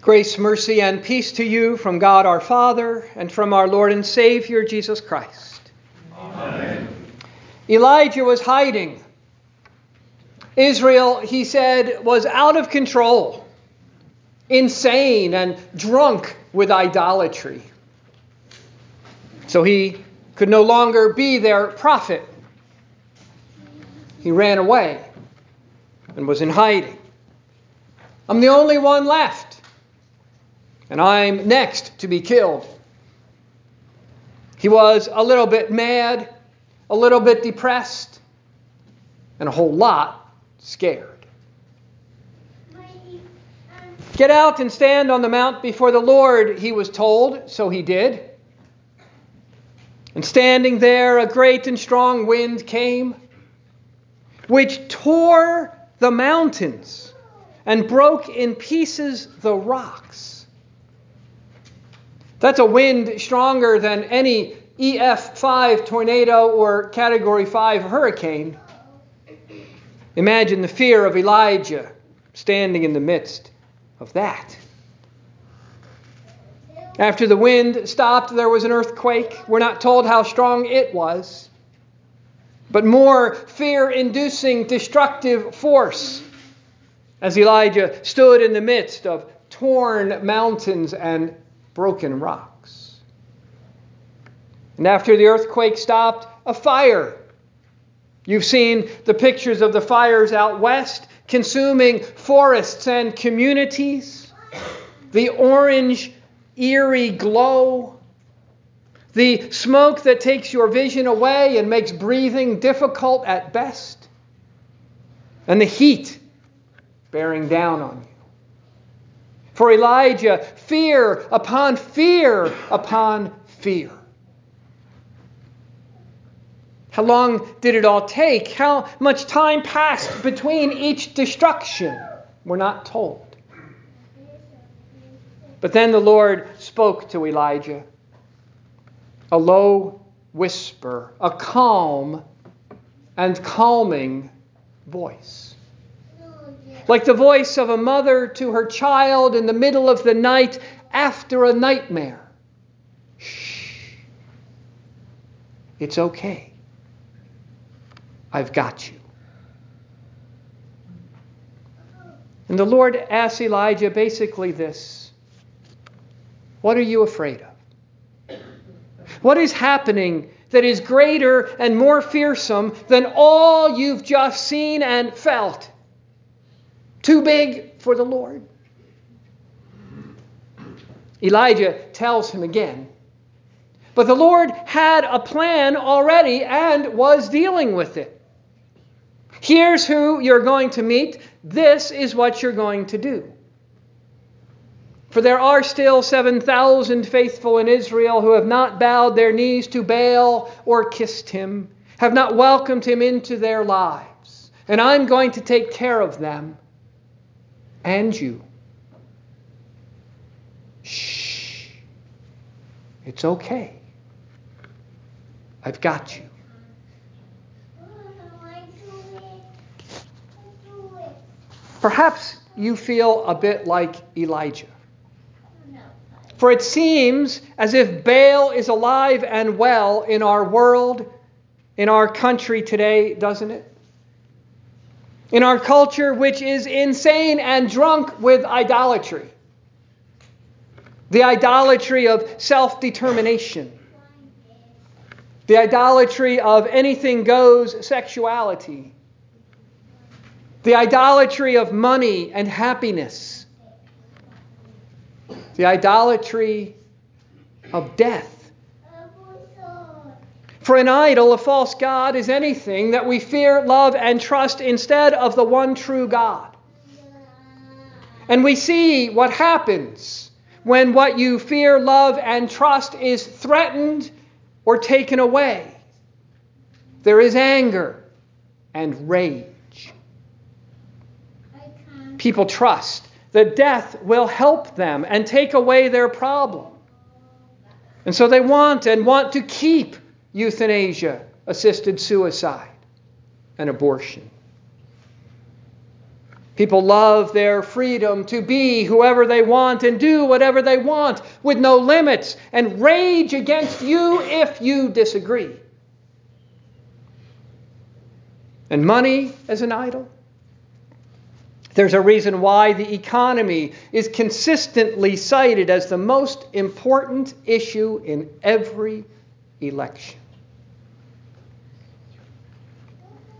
Grace, mercy, and peace to you from God our Father and from our Lord and Savior Jesus Christ. Amen. Elijah was hiding. Israel, he said, was out of control, insane, and drunk with idolatry. So he could no longer be their prophet. He ran away and was in hiding. I'm the only one left and I'm next to be killed. He was a little bit mad, a little bit depressed, and a whole lot scared. Get out and stand on the mount before the Lord, he was told, so he did. And standing there, a great and strong wind came, which tore the mountains and broke in pieces the rocks. That's a wind stronger than any EF5 tornado or Category 5 hurricane. Imagine the fear of Elijah standing in the midst of that. After the wind stopped, there was an earthquake. We're not told how strong it was, but more fear inducing destructive force as Elijah stood in the midst of torn mountains and broken rocks. And after the earthquake stopped, a fire. You've seen the pictures of the fires out west consuming forests and communities, the orange, eerie glow, the smoke that takes your vision away and makes breathing difficult at best, and the heat bearing down on you. For Elijah, fear upon fear upon fear. How long did it all take? How much time passed between each destruction? We're not told. But then the Lord spoke to Elijah. A low whisper, a calm and calming voice like the voice of a mother to her child in the middle of the night after a nightmare. Shh. It's okay. I've got you. And the Lord asks Elijah basically this What are you afraid of? What is happening that is greater and more fearsome than all you've just seen and felt? Too big for the Lord? Elijah tells him again. But the Lord had a plan already and was dealing with it. Here's who you're going to meet. This is what you're going to do. For there are still 7,000 faithful in Israel who have not bowed their knees to Baal or kissed him, have not welcomed him into their lives. And I'm going to take care of them and you. Shh. It's okay. I've got you. Perhaps you feel a bit like Elijah. For it seems as if Baal is alive and well in our world, in our country today, doesn't it? In our culture which is insane and drunk with idolatry. The idolatry of self determination, the idolatry of anything goes sexuality, the idolatry of money and happiness, the idolatry of death. For an idol, a false God, is anything that we fear, love, and trust instead of the one true God. And we see what happens when what you fear, love, and trust is threatened or taken away. There is anger and rage. People trust that death will help them and take away their problem. And so they want and want to keep euthanasia, assisted suicide, and abortion. People love their freedom to be whoever they want and do whatever they want with no limits and rage against you if you disagree. And money as an idol? There's a reason why the economy is consistently cited as the most important issue in every election.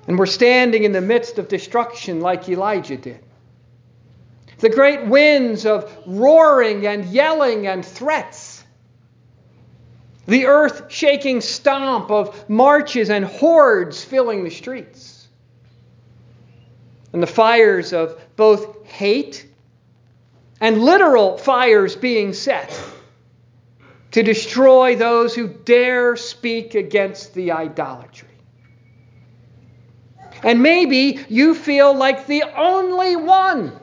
And we're standing in the midst of destruction like Elijah did. The great winds of roaring and yelling and threats. The earth shaking stomp of marches and hordes filling the streets. And the fires of both hate and literal fires being set to destroy those who dare speak against the idolatry. And maybe you feel like the only one,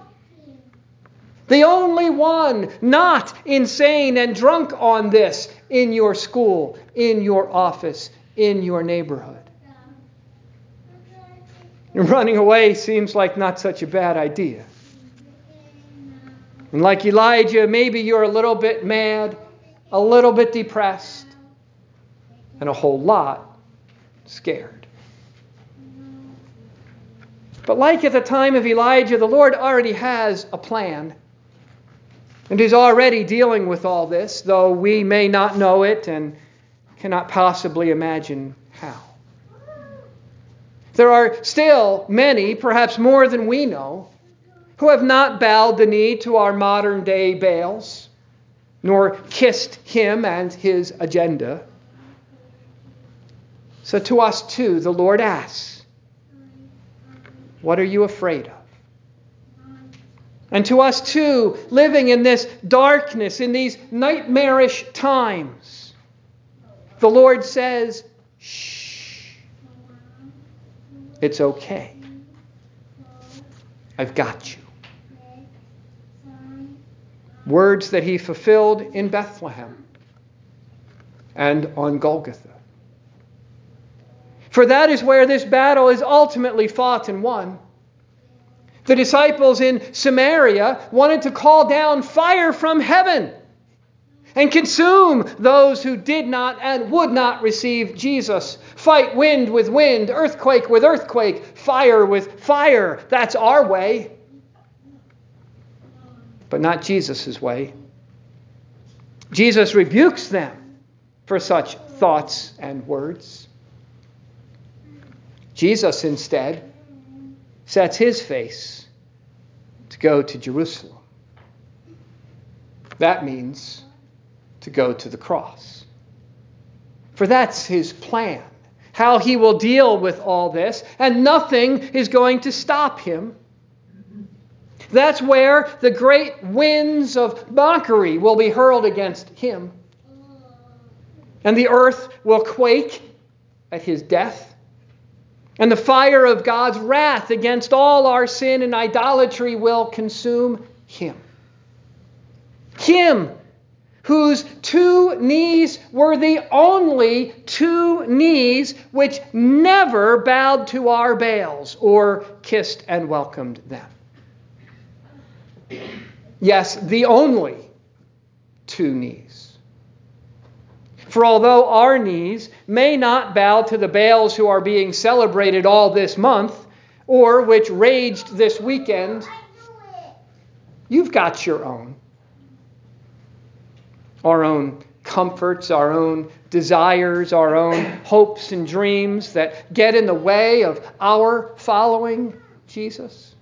the only one not insane and drunk on this in your school, in your office, in your neighborhood. Running away seems like not such a bad idea. And like Elijah, maybe you're a little bit mad, a little bit depressed, and a whole lot scared. But like at the time of Elijah, the Lord already has a plan and is already dealing with all this, though we may not know it and cannot possibly imagine how. There are still many, perhaps more than we know, who have not bowed the knee to our modern day Baals, nor kissed him and his agenda. So to us too, the Lord asks what are you afraid of? And to us too, living in this darkness, in these nightmarish times, the Lord says, shh, it's okay. I've got you. Words that he fulfilled in Bethlehem and on Golgotha. For that is where this battle is ultimately fought and won. The disciples in Samaria wanted to call down fire from heaven and consume those who did not and would not receive Jesus. Fight wind with wind, earthquake with earthquake, fire with fire. That's our way. But not Jesus' way. Jesus rebukes them for such thoughts and words. Jesus instead sets his face to go to Jerusalem. That means to go to the cross. For that's his plan, how he will deal with all this, and nothing is going to stop him. That's where the great winds of mockery will be hurled against him. And the earth will quake at his death. And the fire of God's wrath against all our sin and idolatry will consume him. Him whose two knees were the only two knees which never bowed to our Baals or kissed and welcomed them. Yes, the only two knees. For although our knees may not bow to the Baals who are being celebrated all this month, or which raged this weekend, you've got your own. Our own comforts, our own desires, our own hopes and dreams that get in the way of our following Jesus.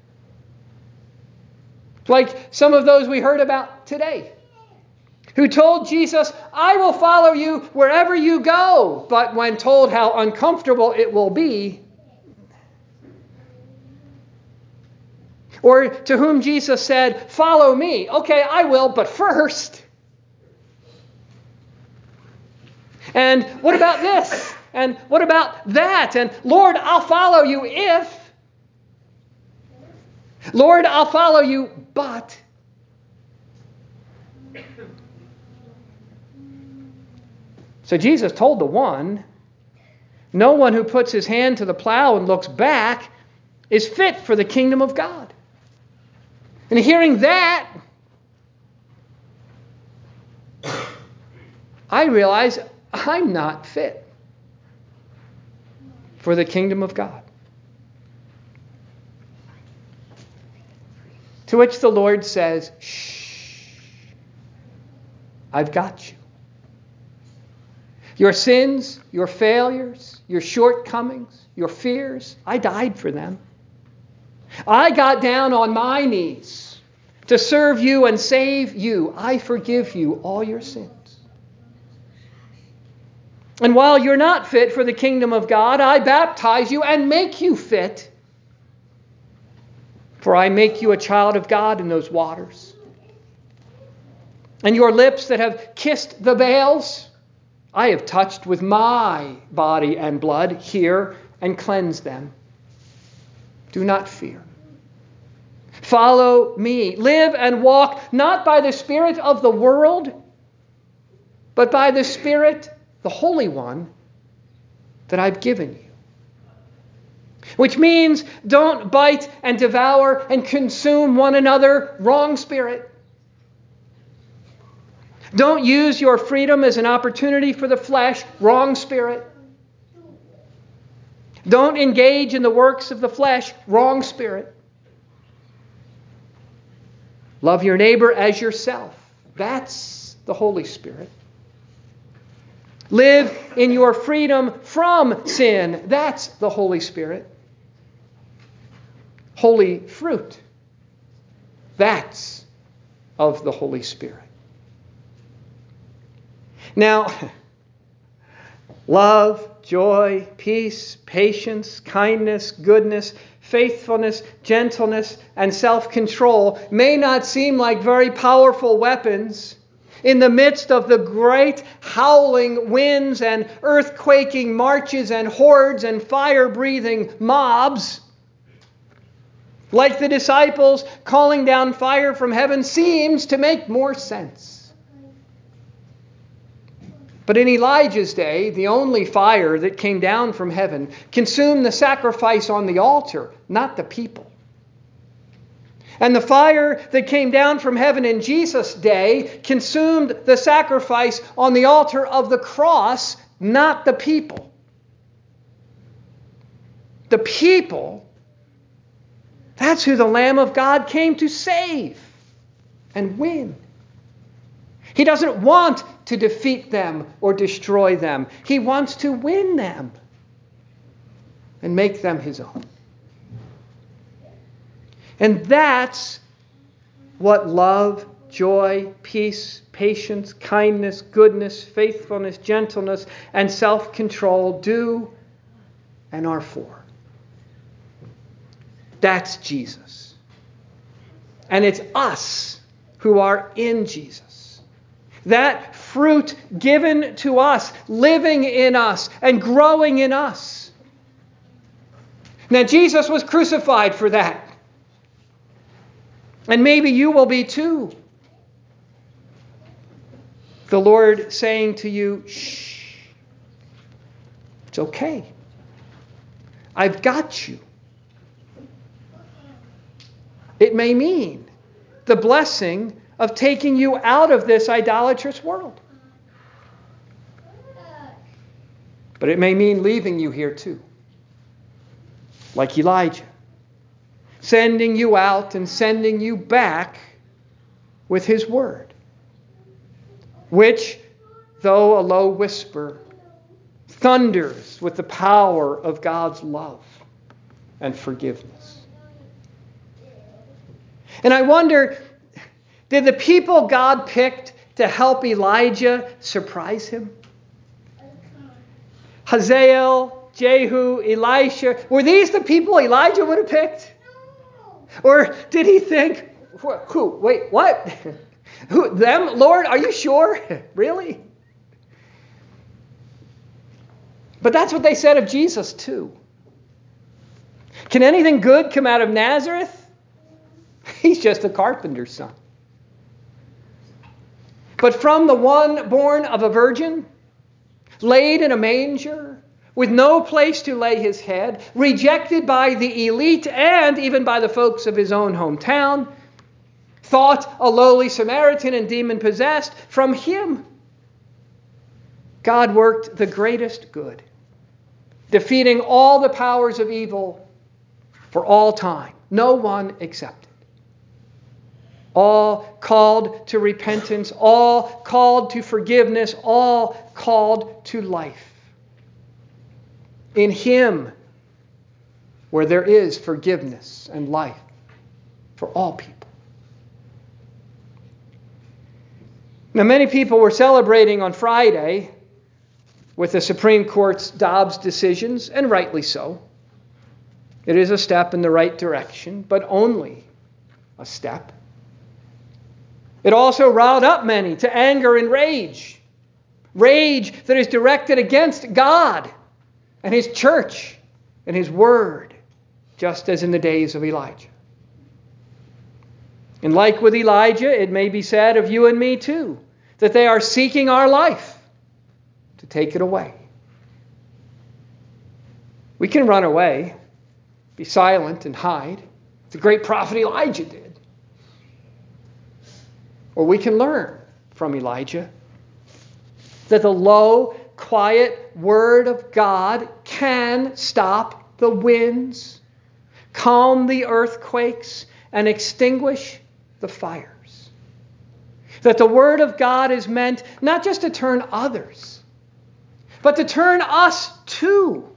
Like some of those we heard about today who told Jesus, I will follow you wherever you go. But when told how uncomfortable it will be, or to whom Jesus said, Follow me. Okay, I will, but first. And what about this? And what about that? And Lord, I'll follow you if. Lord, I'll follow you, but. So Jesus told the one, No one who puts his hand to the plow and looks back is fit for the kingdom of God. And hearing that, I realize I'm not fit for the kingdom of God. To which the Lord says, Shh, I've got you. Your sins, your failures, your shortcomings, your fears, I died for them. I got down on my knees to serve you and save you. I forgive you all your sins. And while you're not fit for the kingdom of God, I baptize you and make you fit. For I make you a child of God in those waters. And your lips that have kissed the Baals, I have touched with my body and blood here and cleansed them. Do not fear. Follow me. Live and walk not by the Spirit of the world, but by the Spirit the Holy One that I've given you. Which means don't bite and devour and consume one another, wrong spirit. Don't use your freedom as an opportunity for the flesh, wrong spirit. Don't engage in the works of the flesh, wrong spirit. Love your neighbor as yourself. That's the Holy Spirit. Live in your freedom from sin. That's the Holy Spirit. Holy fruit. That's of the Holy Spirit. Now, love, joy, peace, patience, kindness, goodness, faithfulness, gentleness, and self control may not seem like very powerful weapons in the midst of the great howling winds and earthquaking marches and hordes and fire breathing mobs. Like the disciples calling down fire from heaven seems to make more sense. But in Elijah's day, the only fire that came down from heaven consumed the sacrifice on the altar, not the people. And the fire that came down from heaven in Jesus' day consumed the sacrifice on the altar of the cross, not the people. The people, that's who the Lamb of God came to save and win. He doesn't want to defeat them or destroy them, He wants to win them and make them His own. And that's what love, joy, peace, patience, kindness, goodness, faithfulness, gentleness, and self control do and are for. That's Jesus. And it's us who are in Jesus. That fruit given to us, living in us, and growing in us. Now, Jesus was crucified for that. And maybe you will be too. The Lord saying to you, shh, it's okay. I've got you. It may mean the blessing of taking you out of this idolatrous world. But it may mean leaving you here too, like Elijah sending you out and sending you back with His Word, which, though a low whisper, thunders with the power of God's love and forgiveness. And I wonder did the people God picked to help Elijah surprise him? Hazael, Jehu, Elisha, were these the people Elijah would have picked? Or did he think, who? Wait, what? who? Them? Lord, are you sure? really? But that's what they said of Jesus, too. Can anything good come out of Nazareth? He's just a carpenter's son. But from the one born of a virgin, laid in a manger, with no place to lay his head, rejected by the elite and even by the folks of his own hometown, thought a lowly Samaritan and demon possessed, from him God worked the greatest good, defeating all the powers of evil for all time, no one excepted. All called to repentance, all called to forgiveness, all called to life. In Him, where there is forgiveness and life for all people. Now, many people were celebrating on Friday with the Supreme Court's Dobbs decisions, and rightly so. It is a step in the right direction, but only a step. It also riled up many to anger and rage. Rage that is directed against God and His church and His Word, just as in the days of Elijah. And like with Elijah, it may be said of you and me too that they are seeking our life to take it away. We can run away, be silent, and hide. The great prophet Elijah did. Or we can learn from Elijah that the low, quiet word of God can stop the winds, calm the earthquakes, and extinguish the fires. That the Word of God is meant not just to turn others, but to turn us too.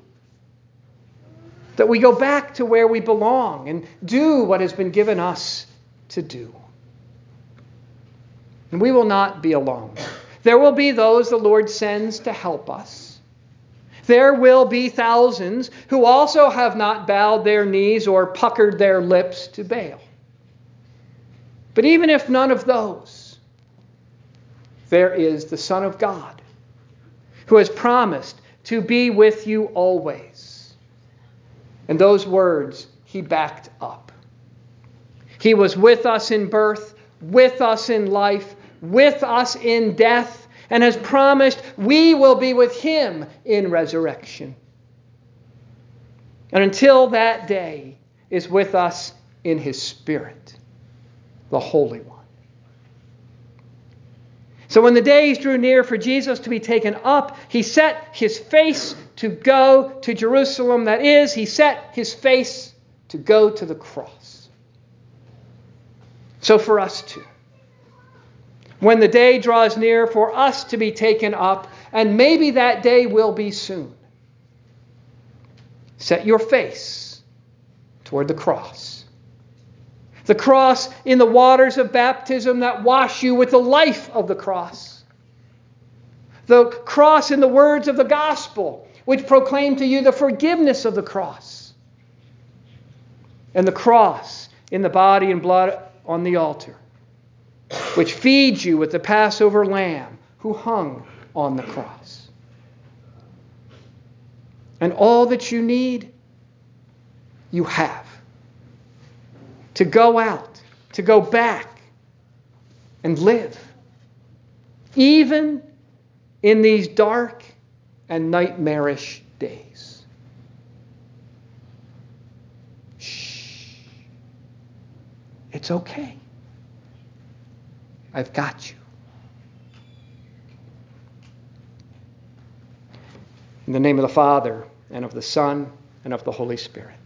That we go back to where we belong and do what has been given us to do. And we will not be alone. There will be those the Lord sends to help us. There will be thousands who also have not bowed their knees or puckered their lips to Baal. But even if none of those, there is the Son of God who has promised to be with you always. And those words he backed up. He was with us in birth, with us in life, with us in death, and has promised we will be with him in resurrection. And until that day is with us in his Spirit, the Holy One. So when the days drew near for Jesus to be taken up, he set his face to go to Jerusalem. That is, he set his face to go to the cross. So for us too. When the day draws near for us to be taken up, and maybe that day will be soon, set your face toward the cross the cross in the waters of baptism that wash you with the life of the cross. The cross in the words of the gospel, which proclaim to you the forgiveness of the cross. And the cross in the body and blood on the altar, which feeds you with the Passover lamb who hung on the cross. And all that you need, you have to go out, to go back and live. Even in these dark and nightmarish days. Shh. It's okay. I've got you. In the name of the Father, and of the Son, and of the Holy Spirit.